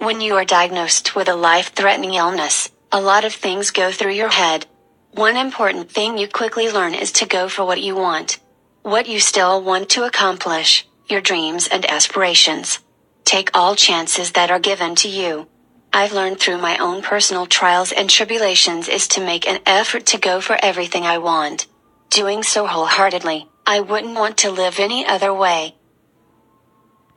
When you are diagnosed with a life threatening illness, a lot of things go through your head. One important thing you quickly learn is to go for what you want. What you still want to accomplish, your dreams and aspirations. Take all chances that are given to you. I've learned through my own personal trials and tribulations is to make an effort to go for everything I want. Doing so wholeheartedly, I wouldn't want to live any other way.